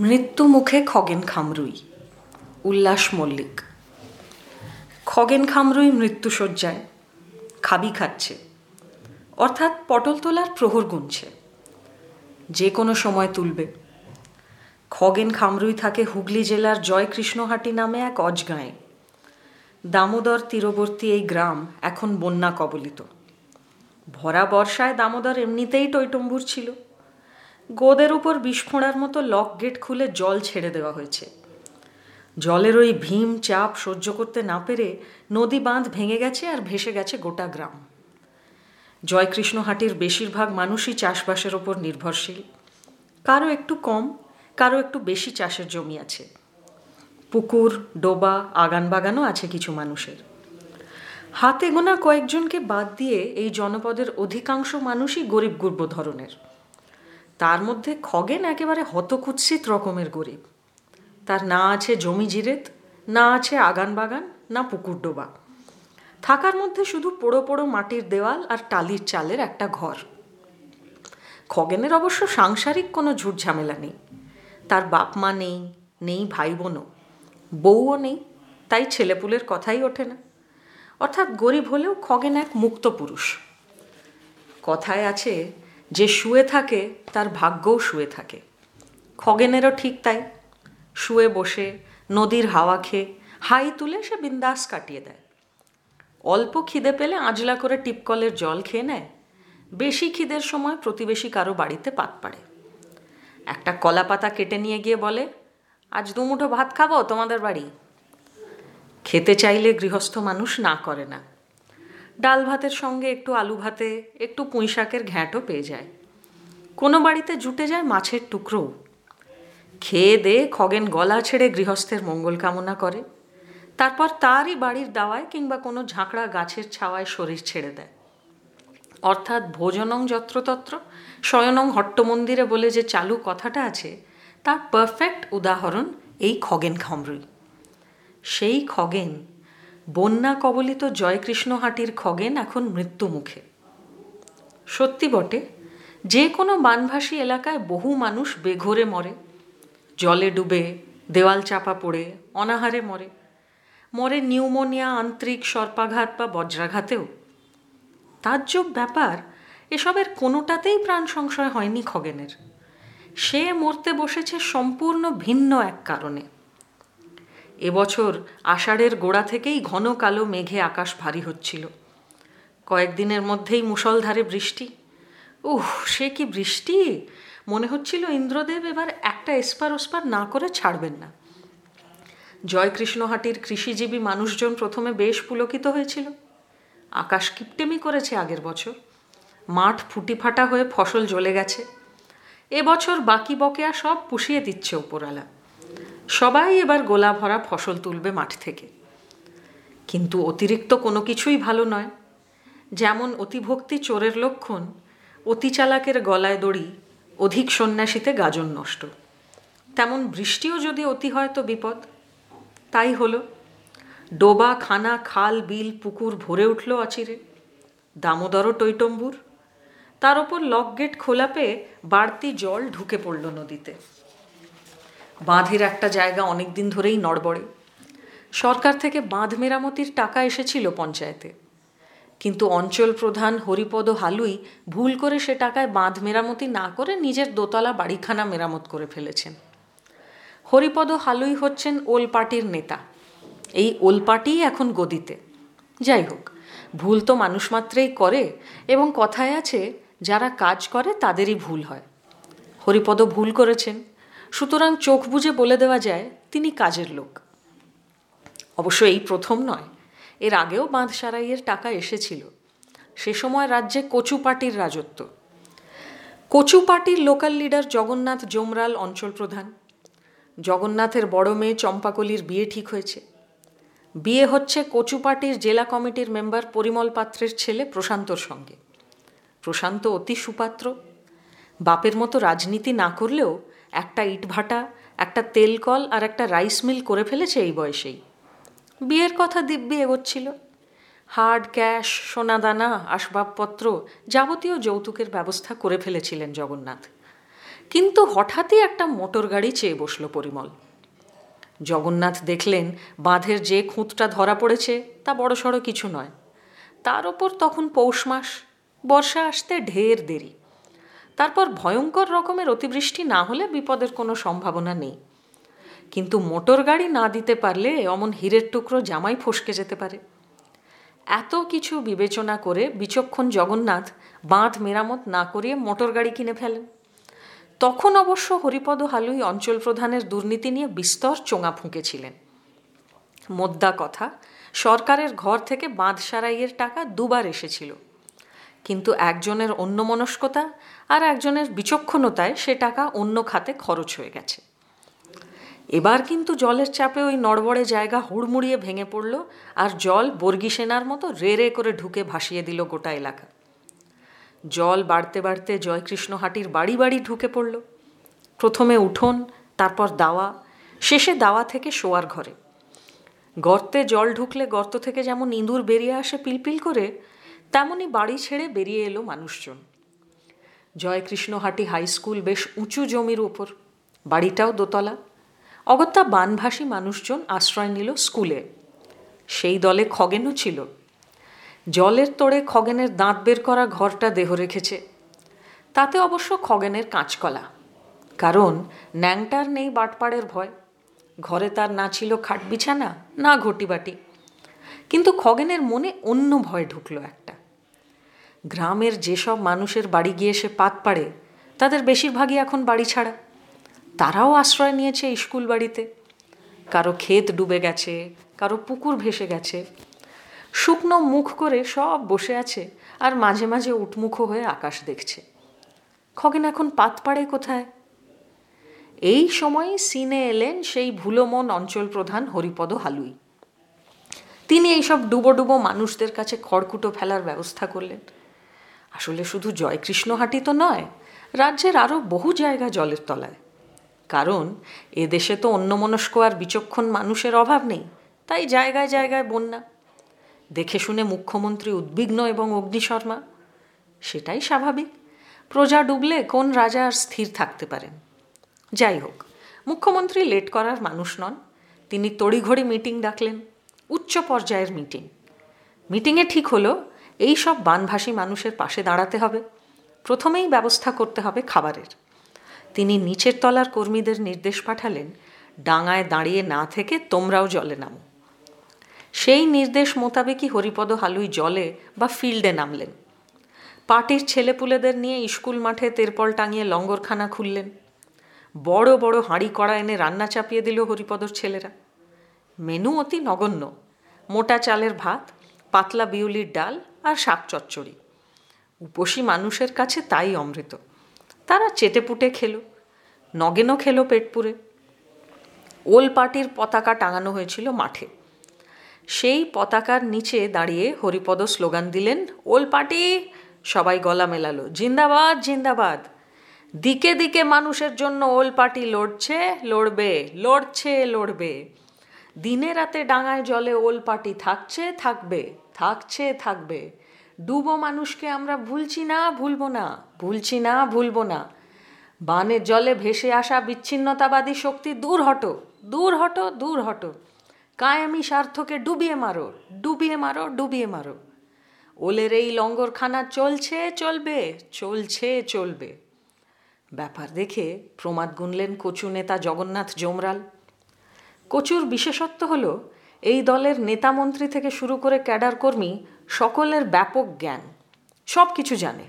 মৃত্যু মুখে খগেন খামরুই, উল্লাস মল্লিক। খগেন খামরুই মৃত্যুসজ্জায়, খাবি খাচ্ছে। অর্থাৎ পটল তোলার প্রহর গুনছে। যে কোনো সময় তুলবে। খগেন খামরুই থাকে হুগলি জেলার জয়কৃষ্ণহাটি নামে এক অজগাঁয়ে। দামোদর তীরবর্তী এই গ্রাম এখন বন্যা কবলিত। ভরা বর্ষায় দামোদর এমনিতেই টৈটম্বুর ছিল। গোদের উপর বিস্ফোড়ার মতো লক গেট খুলে জল ছেড়ে দেওয়া হয়েছে। জলের ওই ভীম চাপ সহ্য করতে না পেরে নদী বাঁধ ভেঙে গেছে আর ভেসে গেছে গোটা গ্রাম। জয়কৃষ্ণহাটির বেশিরভাগ মানুষই চাষবাসের ওপর নির্ভরশীল। কারও একটু কম, কারও একটু বেশি চাষের জমি আছে। পুকুর, ডোবা আগান বাগানও আছে কিছু মানুষের। হাতে গোনা কয়েকজনকে বাদ দিয়ে এই জনপদের অধিকাংশ মানুষই গরিব গুর্ব ধরনের তার মধ্যে খগেন একেবারে হতকুৎসিত রকমের গরিব। তার না আছে জমি জিরেত, না আছে আগান বাগান, না পুকুর ডোবা। থাকার মধ্যে শুধু পোড়ো পোড়ো মাটির দেওয়াল আর টালির চালের একটা ঘর। খগেনের অবশ্য সাংসারিক কোনো ঝুট ঝামেলা নেই। তার বাপ মা নেই নেই ভাই বোনও। বউও নেই, তাই ছেলেপুলের কথাই ওঠে না। অর্থাৎ গরিব হলেও খগেন এক মুক্ত পুরুষ। কথায় আছে যে শুয়ে থাকে, তার ভাগ্যও শুয়ে থাকে। খগেনেরও ঠিক তাই। শুয়ে বসে, নদীর হাওয়া খেয়ে, হাই তুলে সে বিন্দাস কাটিয়ে দেয়। অল্প খিদে পেলে আঁজলা করে টিপকলের জল খেয়ে নেয়। বেশি খিদের সময় প্রতিবেশী কারও বাড়িতে পাত পাড়ে। একটা কলা পাতা কেটে নিয়ে গিয়ে বলে, আজ দুমুঠো ভাত খাব তোমাদের বাড়ি? খেতে চাইলে গৃহস্থ মানুষ না করে না। ডাল ভাতের সঙ্গে একটু আলু ভাতে, একটু পুঁই শাকের ঘ্যাঁটও পেয়ে যায়। কোনো বাড়িতে জুটে যায় মাছের টুকরো খেয়ে দে খগেন গলা ছেড়ে গৃহস্থের মঙ্গল কামনা করে। তারপর তারই বাড়ির দাওয়ায় কিংবা কোনো ঝাঁকড়া গাছের ছাওয়ায় শরীর ছেড়ে দেয়। অর্থাৎ ভোজনং যত্রতত্র, শয়নং হট্টমন্দিরে বলে যে চালু কথাটা আছে, তার পারফেক্ট উদাহরণ এই খগেন খামরুই। সেই খগেন বন্যা কবলিত জয়কৃষ্ণহাটির খগেন এখন মৃত্যু মুখে সত্যি বটে, যে কোনো বানভাসী এলাকায় বহু মানুষ বেঘরে মরে। জলে ডুবে, দেওয়াল চাপা পড়ে, অনাহারে মরে। মরে নিউমোনিয়া, আন্তরিক, সর্পাঘাত বা বজ্রাঘাতেও। তাজ্জব ব্যাপার, এসবের কোনোটাতেই প্রাণ সংশয় হয়নি খগেনের। সে মরতে বসেছে সম্পূর্ণ ভিন্ন এক কারণে। এবছর আষাঢ়ের গোড়া থেকেই ঘন কালো মেঘে আকাশ ভারী হচ্ছিল। কয়েকদিনের মধ্যেই মুষলধারে বৃষ্টি। উহ, সে কি বৃষ্টি? মনে হচ্ছিল ইন্দ্রদেব এবার একটা এসপার ওসপার না করে ছাড়বেন না। জয়কৃষ্ণহাটির কৃষিজীবী মানুষজন প্রথমে বেশ পুলকিত হয়েছিল। আকাশ কিপটেমি করেছে আগের বছর। মাঠ ফুটি ফাটা হয়ে ফসল জ্বলে গেছে। এবছর বাকি বকেয়া সব পুষিয়ে দিচ্ছে ওপরালা সবাই এবার গোলা ভরা ফসল তুলবে মাঠ থেকে। কিন্তু অতিরিক্ত কোনো কিছুই ভালো নয়। যেমন অতিভক্তি চোরের লক্ষণ, অতি চালাকের গলায় দড়ি, অধিক সন্ন্যাসীতে গাজন নষ্ট। তেমন বৃষ্টিও যদি অতি হয় তো বিপদ। তাই হলো, ডোবা, খানা, খাল, বিল, পুকুর ভরে উঠল অচিরে। দামোদরও টৈটম্বুর, তার ওপর লক গেট খোলা পেয়ে বাড়তি জল ঢুকে পড়ল নদীতে। বাঁধের একটা জায়গা অনেক দিন ধরেই নড়বড়ে। সরকার থেকে বাঁধ মেরামতির টাকা এসেছিল পঞ্চায়েতে। কিন্তু অঞ্চল প্রধান হরিপদ হালুই ভুল করে সে টাকায় বাঁধ মেরামতি না করে নিজের দোতলা বাড়িখানা মেরামত করে ফেলেছেন। হরিপদ হালুই হচ্ছেন ওল পার্টির নেতা। এই ওল পার্টিই এখন গদিতে। যাই হোক, ভুল তো মানুষ মাত্রেই করে এবং কথায় আছে, যারা কাজ করে তাদেরই ভুল হয়। হরিপদ ভুল করেছেন। সুতরাং চোখ বুঝে বলে দেওয়া যায়, তিনি কাজের লোক। অবশ্য এই প্রথম নয়, এর আগেও বাঁধ সারাইয়ের টাকা এসেছিল। সে সময় রাজ্যে কচু পার্টির রাজত্ব। কচু পার্টির লোকাল লিডার জগন্নাথ জমরাল অঞ্চল প্রধান। জগন্নাথের বড় মেয়ে চম্পাকলির বিয়ে ঠিক হয়েছে। বিয়ে হচ্ছে কচু পার্টির জেলা কমিটির মেম্বার পরিমল পাত্রের ছেলে প্রশান্তর সঙ্গে। প্রশান্ত অতি সুপাত্র। বাপের মতো রাজনীতি না করলেও একটা ইটভাটা একটা তেল কল আর একটা রাইস মিল করে ফেলেছে এই বয়সেই। বিয়ের কথা দিব্যি এগোচ্ছিল। হার্ড ক্যাশ, সোনাদানা, আসবাবপত্র যাবতীয় যৌতুকের ব্যবস্থা করে ফেলেছিলেন জগন্নাথ। কিন্তু হঠাৎই একটা মোটর গাড়ি চেয়ে বসল পরিমল। জগন্নাথ দেখলেন বাঁধের যে খুঁতটা ধরা পড়েছে তা বড়সড় কিছু নয়। তার ওপর তখন পৌষ মাস, বর্ষা আসতে ঢের দেরি। তারপর ভয়ঙ্কর রকমের অতিবৃষ্টি না হলে বিপদের কোনো সম্ভাবনা নেই। কিন্তু মোটর গাড়ি না দিতে পারলে অমন হীরের টুকরো জামাই ফসকে যেতে পারে। এত কিছু বিবেচনা করে বিচক্ষণ জগন্নাথ বাঁধ মেরামত না করিয়ে মোটর গাড়ি কিনে ফেলেন। তখন অবশ্য হরিপদ হালুই অঞ্চল প্রধানের দুর্নীতি নিয়ে বিস্তর চোঙা ফুঁকেছিলেন। মোদ্দা কথা, সরকারের ঘর থেকে বাঁধ সারাইয়ের টাকা দুবার এসেছিল। কিন্তু একজনের অন্যমনস্কতা আর একজনের বিচক্ষণতায় সে টাকা অন্য খাতে খরচ হয়ে গেছে। এবার কিন্তু জলের চাপে ওই নড়বড়ে জায়গা হুড়মুড়িয়ে ভেঙে পড়ল আর জল বর্গি সেনার মতো রে রে করে ঢুকে ভাসিয়ে দিল গোটা এলাকা। জল বাড়তে বাড়তে জয়কৃষ্ণ হাটির বাড়ি বাড়ি ঢুকে পড়ল। প্রথমে উঠোন, তারপর দাওয়া, শেষে দাওয়া থেকে শোয়ার ঘরে। গর্তে জল ঢুকলে গর্ত থেকে যেমন ইঁদুর বেরিয়ে আসে পিলপিল করে তেমনই বাড়ি ছেড়ে বেরিয়ে এলো মানুষজন। জয়কৃষ্ণহাটি হাই স্কুল বেশ উঁচু জমির উপর। বাড়িটাও দোতলা। অগত্যা বানভাসী মানুষজন আশ্রয় নিল স্কুলে। সেই দলে খগেনও ছিল। জলের তোড়ে খগেনের দাঁত বের করা ঘরটা দেহ রেখেছে। তাতে অবশ্য খগেনের কাঁচকলা। কারণ ন্যাংটার নেই বাটপাড়ের ভয়। ঘরে তার না ছিল খাট বিছানা, না ঘটিবাটি। কিন্তু খগেনের মনে অন্য ভয় ঢুকলো একটা গ্রামের যেসব মানুষের বাড়ি গিয়ে সে পাত পাড়ে, তাদের বেশিরভাগই এখন বাড়ি ছাড়া। তারাও আশ্রয় নিয়েছে স্কুল বাড়িতে। কারও ক্ষেত ডুবে গেছে, কারও পুকুর ভেসে গেছে। শুকনো মুখ করে সব বসে আছে আর মাঝে মাঝে উটমুখ হয়ে আকাশ দেখছে। খগেন এখন পাত পাড়ে কোথায়? এই সময় সিনে এলেন সেই ভুলোমন অঞ্চল প্রধান হরিপদ হালুই। তিনি এইসব ডুবো ডুবো মানুষদের কাছে খড়কুটো ফেলার ব্যবস্থা করলেন। আসলে শুধু জয়কৃষ্ণহাটি তো নয়, রাজ্যের আরও বহু জায়গা জলের তলায়। কারণ এদেশে তো অন্যমনস্ক আর বিচক্ষণ মানুষের অভাব নেই, তাই জায়গায় জায়গায় বন্যা। দেখে শুনে মুখ্যমন্ত্রী উদ্বিগ্ন এবং অগ্নিশর্মা, সেটাই স্বাভাবিক। প্রজা ডুবলে কোন রাজা আর স্থির থাকতে পারেন? যাই হোক, মুখ্যমন্ত্রী লেট করার মানুষ নন, তিনি তড়িঘড়ি মিটিং ডাকলেন, উচ্চ পর্যায়ের মিটিং। মিটিংয়ে ঠিক হলো এই সব বানভাসী মানুষের পাশে দাঁড়াতে হবে। প্রথমেই ব্যবস্থা করতে হবে খাবারের। তিনি নিচের তলার কর্মীদের নির্দেশ পাঠালেন, ডাঙায় দাঁড়িয়ে না থেকে তোমরাও জলে নামো। সেই নির্দেশ মোতাবেকই হরিপদ হালুই জলে বা ফিল্ডে নামলেন। পার্টির ছেলেপুলেদের নিয়ে স্কুল মাঠে তেরপল টাঙিয়ে লঙ্গরখানা খুললেন। বড় বড় হাঁড়ি কড়া এনে রান্না চাপিয়ে দিল হরিপদর ছেলেরা। মেনু অতি নগণ্য। মোটা চালের ভাত, পাতলা বিউলির ডাল আর শাক চচ্চড়ি। উপসী মানুষের কাছে তাই অমৃত। তারা চেটেপুটে খেলো, নগেনও খেলো পেট পুরে। ওল পার্টির পতাকা টাঙানো হয়েছিল মাঠে। সেই পতাকার নিচে দাঁড়িয়ে হরিপদ স্লোগান দিলেন, ওল পার্টি সবাই গলা মেলালো, জিন্দাবাদ জিন্দাবাদ! দিকে দিকে মানুষের জন্য ওল পার্টি লড়ছে, লড়বে লড়ছে, লড়বে। দিনে রাতে ডাঙায় জলে ওল পার্টি থাকছে, থাকবে। থাকছে, থাকবে। ডুবো মানুষকে আমরা ভুলছি না, ভুলবো না, ভুলছি না, ভুলবো না। বানের জলে ভেসে আসা বিচ্ছিন্নতাবাদী শক্তি দূর হটো দূর হটো দূর হটো। কায়ামি স্বার্থকে ডুবিয়ে মারো ডুবিয়ে মারো ডুবিয়ে মারো। ওলের এই লঙ্গরখানা চলছে, চলবে চলছে, চলবে। ব্যাপার দেখে প্রমাদ গুনলেন কচু নেতা জগন্নাথ জমরাল। কচুর বিশেষত্ব হল এই দলের নেতা মন্ত্রী থেকে শুরু করে ক্যাডার কর্মী সকলের ব্যাপক জ্ঞান, সব কিছু জানে।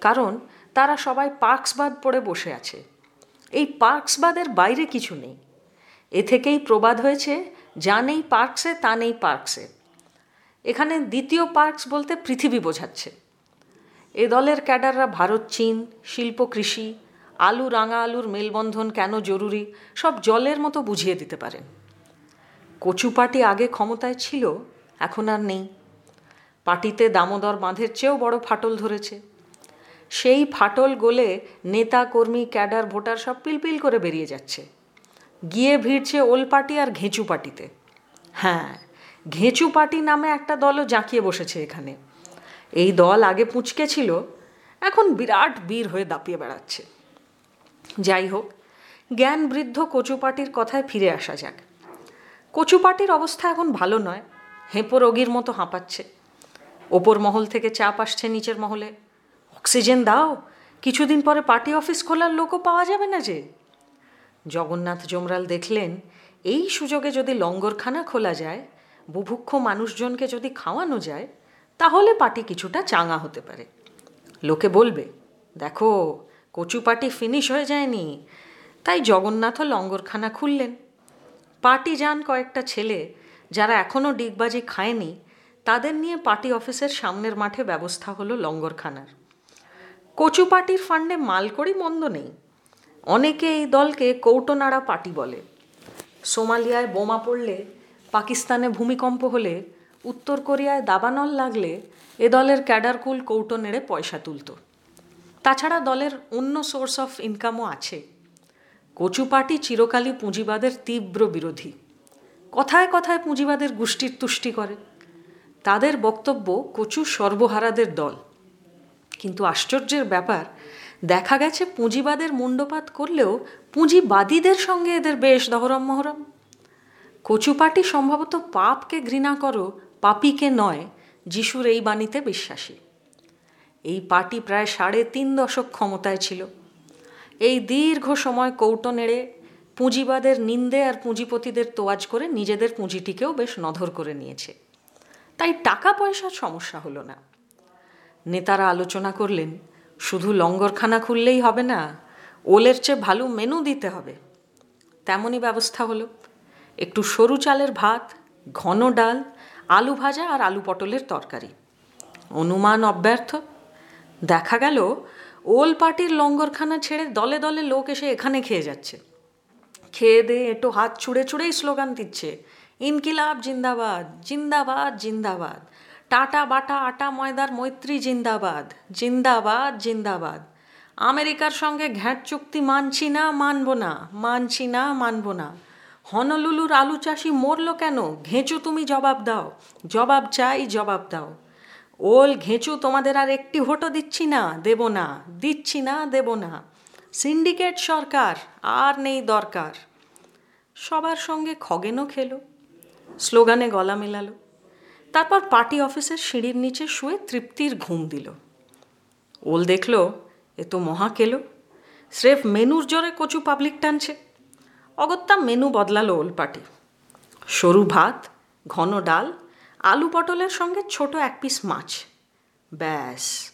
কারণ তারা সবাই পার্কসবাদ পড়ে বসে আছে। এই পার্কসবাদের বাইরে কিছু নেই। এ থেকেই প্রবাদ হয়েছে, যা নেই পার্কসে, তা নেই পার্কসে। এখানে দ্বিতীয় পার্কস বলতে পৃথিবী বোঝাচ্ছে। এ দলের ক্যাডাররা ভারত, চীন, শিল্প, কৃষি, আলু, রাঙা আলুর মেলবন্ধন কেন জরুরি, সব জলের মতো বুঝিয়ে দিতে পারেন। কচু পার্টি আগে ক্ষমতায় ছিল, এখন আর নেই। পার্টিতে দামোদর বাঁধের চেয়েও বড় ফাটল ধরেছে। সেই ফাটল গোলে নেতা, কর্মী, ক্যাডার, ভোটার সব পিলপিল করে বেরিয়ে যাচ্ছে। গিয়ে ভিড়ছে ওল পার্টি আর ঘেঁচু পার্টিতে হ্যাঁ ঘেঁচু পার্টি নামে একটা দলও জাঁকিয়ে বসেছে এখানে। এই দল আগে পুঁচকে ছিল, এখন বিরাট বীর হয়ে দাপিয়ে বেড়াচ্ছে। যাই হোক, জ্ঞান বৃদ্ধ কচুপাটির কথায় ফিরে আসা যাক। কচুপাটির অবস্থা এখন ভালো নয়। হেঁপো রোগীর মতো হাঁপাচ্ছে। ওপর মহল থেকে চাপ আসছে নিচের মহলে। অক্সিজেন দাও, কিছুদিন পরে পার্টি অফিস খোলার লোকও পাওয়া যাবে না যে। জগন্নাথ জমরাল দেখলেন, এই সুযোগে যদি লঙ্গরখানা খোলা যায়, বুভুক্ষ মানুষজনকে যদি খাওয়ানো যায়, তাহলে পার্টি কিছুটা চাঙা হতে পারে। লোকে বলবে, দেখো কচু পার্টি ফিনিশ হয়ে যায়নি। তাই জগন্নাথও লঙ্গরখানা খুললেন। পার্টি যান কয়েকটা ছেলে যারা এখনও ডিগবাজি খায়নি, তাদের নিয়ে পার্টি অফিসের সামনের মাঠে ব্যবস্থা হলো লঙ্গরখানার। কচু পার্টির ফান্ডে মাল করি মন্দ নেই। অনেকে এই দলকে কৌটোনাড়া পার্টি বলে। সোমালিয়ায় বোমা পড়লে, পাকিস্তানে ভূমিকম্প হলে, উত্তর কোরিয়ায় দাবানল লাগলে, এ দলের ক্যাডারকুল কৌটো নেড়ে পয়সা তুলত। তাছাড়া দলের অন্য সোর্স অফ ইনকামও আছে। কচু পার্টি চিরকালই পুঁজিবাদের তীব্র বিরোধী। কথায় কথায় পুঁজিবাদের গোষ্ঠীর তুষ্টি করে। তাদের বক্তব্য কচু সর্বহারাদের দল। কিন্তু আশ্চর্যের ব্যাপার, দেখা গেছে পুঁজিবাদের মুন্ডপাত করলেও পুঁজিবাদীদের সঙ্গে এদের বেশ দহরম মহরম। কচুপাটি সম্ভবত পাপকে ঘৃণা করো, পাপিকে নয়, যিশুর এই বাণীতে বিশ্বাসী। এই পার্টি প্রায় সাড়ে তিন দশক ক্ষমতায় ছিল। এই দীর্ঘ সময় কৌটো নেড়ে পুঁজিবাদের নিন্দে আর পুঁজিপতিদের তোয়াজ করে নিজেদের পুঁজিটিকেও বেশ নধর করে নিয়েছে। তাই টাকা পয়সার সমস্যা হলো না। নেতারা আলোচনা করলেন, শুধু লঙ্গরখানা খুললেই হবে না, ওলের চেয়ে ভালো মেনু দিতে হবে। তেমনই ব্যবস্থা হলো। একটু সরু চালের ভাত, ঘন ডাল, আলু ভাজা আর আলু পটলের তরকারি। অনুমান অব্যর্থ। দেখা গেল ওল পার্টির লঙ্গরখানা ছেড়ে দলে দলে লোক এসে এখানে খেয়ে যাচ্ছে। খেয়ে দিয়ে একটু হাত ছুঁড়ে ছুঁড়েই স্লোগান দিচ্ছে, ইনকিলাব জিন্দাবাদ জিন্দাবাদ জিন্দাবাদ। টাটা বাটা আটা ময়দার মৈত্রী জিন্দাবাদ জিন্দাবাদ জিন্দাবাদ। আমেরিকার সঙ্গে ঘ্যাট চুক্তি মানছি না, মানব না, মানছি না, মানব না। হনলুলুর আলু চাষি মরল কেন? ঘেঁচো তুমি জবাব দাও, জবাব চাই, জবাব দাও। ওল ঘেঁচু তোমাদের আর একটি ভোটও দিচ্ছি না, দেব না, দিচ্ছি না, দেব না। সিন্ডিকেট সরকার আর নেই দরকার। সবার সঙ্গে খগেনও খেলো, স্লোগানে গলা মেলালো। তারপর পার্টি অফিসের সিঁড়ির নিচে শুয়ে তৃপ্তির ঘুম দিল। ওল দেখল, এ তো মহা কেলো স্রেফ মেনুর জোরে কচু পাবলিক টানছে। অগত্যা মেনু বদলালো ওল পার্টি। সরু ভাত, ঘন ডাল আলু পটলের সঙ্গে ছোট এক পিস মাছ। ব্যাস,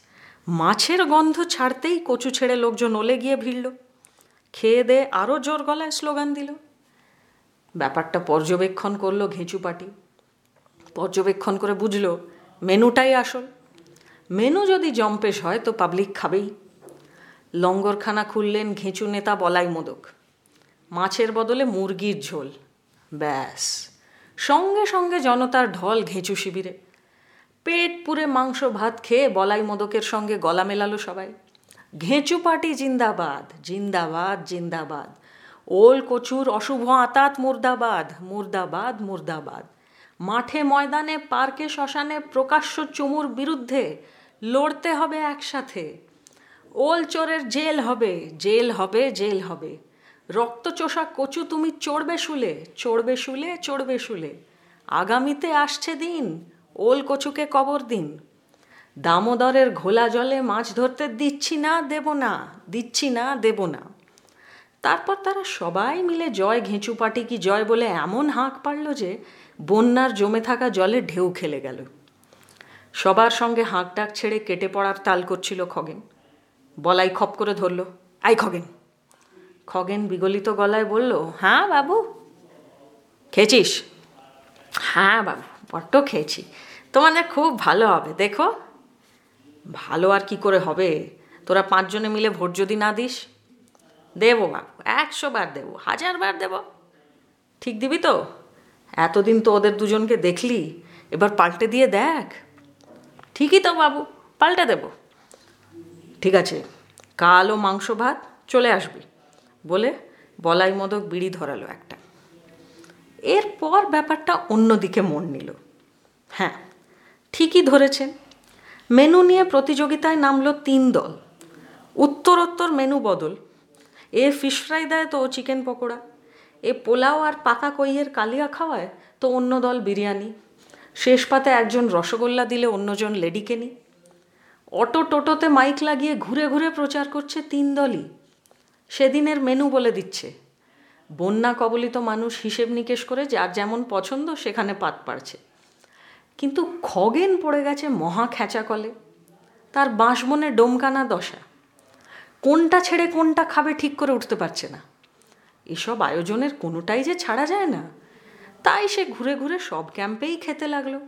মাছের গন্ধ ছাড়তেই কচু ছেড়ে লোকজন ওলে গিয়ে ভিড়ল। খেয়ে দে আরও জোর গলায় স্লোগান দিল। ব্যাপারটা পর্যবেক্ষণ করল ঘেঁচু পাটি পর্যবেক্ষণ করে বুঝলো, মেনুটাই আসল। মেনু যদি জম্পেশ হয় তো পাবলিক খাবেই। লঙ্গরখানা খুললেন ঘেঁচু নেতা বলাই মোদক। মাছের বদলে মুরগির ঝোল। ব্যাস। সঙ্গে সঙ্গে জনতার ঢল ঘেঁচু শিবিরে। পেট পুরে মাংস ভাত খেয়ে বলাই মোদকের সঙ্গে গলা মেলালো সবাই। ঘেঁচু পাটি জিন্দাবাদ জিন্দাবাদ জিন্দাবাদ। ওল কচুর অশুভ আতাত মুর্দাবাদ মুর্দাবাদ মুর্দাবাদ। মাঠে ময়দানে, পার্কে শ্মশানে প্রকাশ্য চুমুর বিরুদ্ধে লড়তে হবে একসাথে। ওল চোরের জেল হবে জেল হবে জেল হবে। রক্তচোষা কচু তুমি চড়বে শুলে চড়বে শুলে চড়বে শুলে। আগামীতে আসছে দিন, ওল কচুকে কবর দিন। দামোদরের ঘোলা জলে মাছ ধরতে দিচ্ছি না, দেব না, দিচ্ছি না, দেব না। তারপর তারা সবাই মিলে জয় ঘেঁচু পাটি কি জয় বলে এমন হাঁক পারল যে বন্যার জমে থাকা জলে ঢেউ খেলে গেল। সবার সঙ্গে হাঁক ডাক ছেড়ে কেটে পড়ার তাল করছিল খগেন। বলাই খপ করে ধরল আই খগেন। খগেন বিগলিত গলায় বলল হ্যাঁ বাবু। খেয়েছিস? হ্যাঁ বাবু, বড্ড খেয়েছি। তোমাদের খুব ভালো হবে, দেখো। ভালো আর কি করে হবে? তোরা পাঁচজনে মিলে ভোট যদি না দিস? দেবো বাবু, একশো বার দেবো, হাজার বার দেব। ঠিক দিবি তো? এতদিন তো ওদের দুজনকে দেখলি, এবার পাল্টে দিয়ে দেখ। ঠিকই তো বাবু, পাল্টে দেব। ঠিক আছে, কালো মাংস ভাত চলে আসবি। বলে বলাই মদক বিড়ি ধরালো একটা। এরপর ব্যাপারটা অন্যদিকে মন নিল। হ্যাঁ ঠিকই ধরেছেন। মেনু নিয়ে প্রতিযোগিতায় নামলো তিন দল। উত্তরোত্তর মেনু বদল। এ ফিশ ফ্রাই দেয় তো চিকেন পকোড়া। এ পোলাও আর পাকা কইয়ের কালিয়া খাওয়ায় তো অন্য দল বিরিয়ানি। শেষ পাতে একজন রসগোল্লা দিলে অন্যজন লেডিকেনি। অটো টোটোতে মাইক লাগিয়ে ঘুরে ঘুরে প্রচার করছে তিন দলই। সেদিনের মেনু বলে দিচ্ছে। বন্যা কবলিত মানুষ হিসেব নিকেশ করে যার যেমন পছন্দ সেখানে পাত পাড়ছে। কিন্তু খগেন পড়ে গেছে মহা খেঁচা কলে তার বাঁশবনে ডোমকানা দশা। কোনটা ছেড়ে কোনটা খাবে ঠিক করে উঠতে পারছে না। এসব আয়োজনের কোনোটাই যে ছাড়া যায় না। তাই সে ঘুরে ঘুরে সব ক্যাম্পেই খেতে লাগল।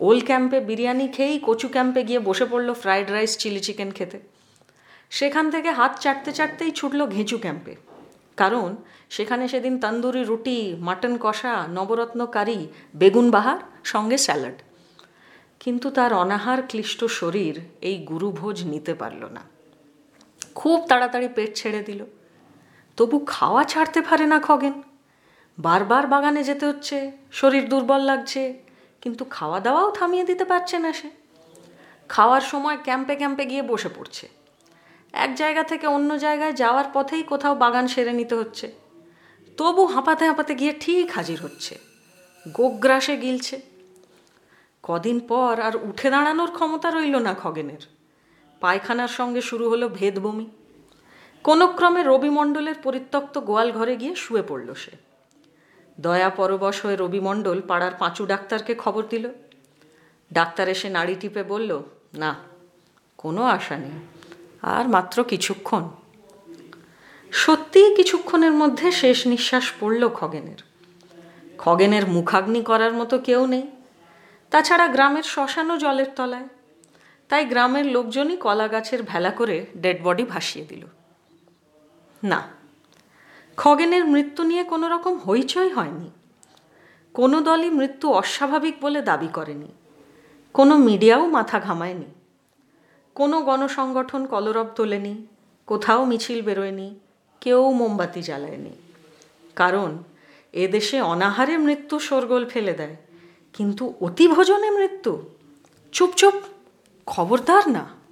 ওল ক্যাম্পে বিরিয়ানি খেয়েই কচু ক্যাম্পে গিয়ে বসে পড়ল ফ্রাইড রাইস চিলি চিকেন খেতে। সেখান থেকে হাত চাটতে চাটতেই ছুটল ঘেঁচু ক্যাম্পে। কারণ সেখানে সেদিন তন্দুরি রুটি, মাটন কষা, নবরত্ন কারি, বেগুন বাহার, সঙ্গে স্যালাড। কিন্তু তার অনাহার ক্লিষ্ট শরীর এই গুরুভোজ নিতে পারল না। খুব তাড়াতাড়ি পেট ছেড়ে দিল। তবু খাওয়া ছাড়তে পারে না খগেন। বারবার বাগানে যেতে হচ্ছে, শরীর দুর্বল লাগছে, কিন্তু খাওয়া দাওয়াও থামিয়ে দিতে পারছে না সে। খাওয়ার সময় ক্যাম্পে ক্যাম্পে গিয়ে বসে পড়ছে। এক জায়গা থেকে অন্য জায়গায় যাওয়ার পথেই কোথাও বাগান সেরে নিতে হচ্ছে। তবু হাঁপাতে হাঁপাতে গিয়ে ঠিক হাজির হচ্ছে। গোগ্রাসে গিলছে। কদিন পর আর উঠে দাঁড়ানোর ক্ষমতা রইল না খগেনের। পায়খানার সঙ্গে শুরু হলো ভেদবমি কোনো ক্রমে রবি মণ্ডলের পরিত্যক্ত গোয়াল ঘরে গিয়ে শুয়ে পড়ল সে। দয়া পরবশ হয়ে রবি মণ্ডল পাড়ার পাঁচু ডাক্তারকে খবর দিল। ডাক্তার এসে নাড়ি টিপে বলল, না, কোনো আশা নেই। আর মাত্র কিছুক্ষণ। সত্যিই কিছুক্ষণের মধ্যে শেষ নিঃশ্বাস পড়ল খগেনের। খগেনের মুখাগ্নি করার মতো কেউ নেই। তাছাড়া গ্রামের শ্মশানও জলের তলায়। তাই গ্রামের লোকজনই কলা গাছের ভেলা করে ডেড বডি ভাসিয়ে দিল। না, খগেনের মৃত্যু নিয়ে কোনো রকম হইচই হয়নি। কোনো দলই মৃত্যু অস্বাভাবিক বলে দাবি করেনি। কোনো মিডিয়াও মাথা ঘামায়নি। কোনো গণসংগঠন কলরব তোলেনি, কোথাও মিছিল বেরোয়নি, কেউ মোমবাতি জ্বালায়নি। কারণ, এদেশে অনাহারে মৃত্যু সরগোল ফেলে দেয়, কিন্তু অতিভোজনে মৃত্যু? চুপ চুপ খবরদার না।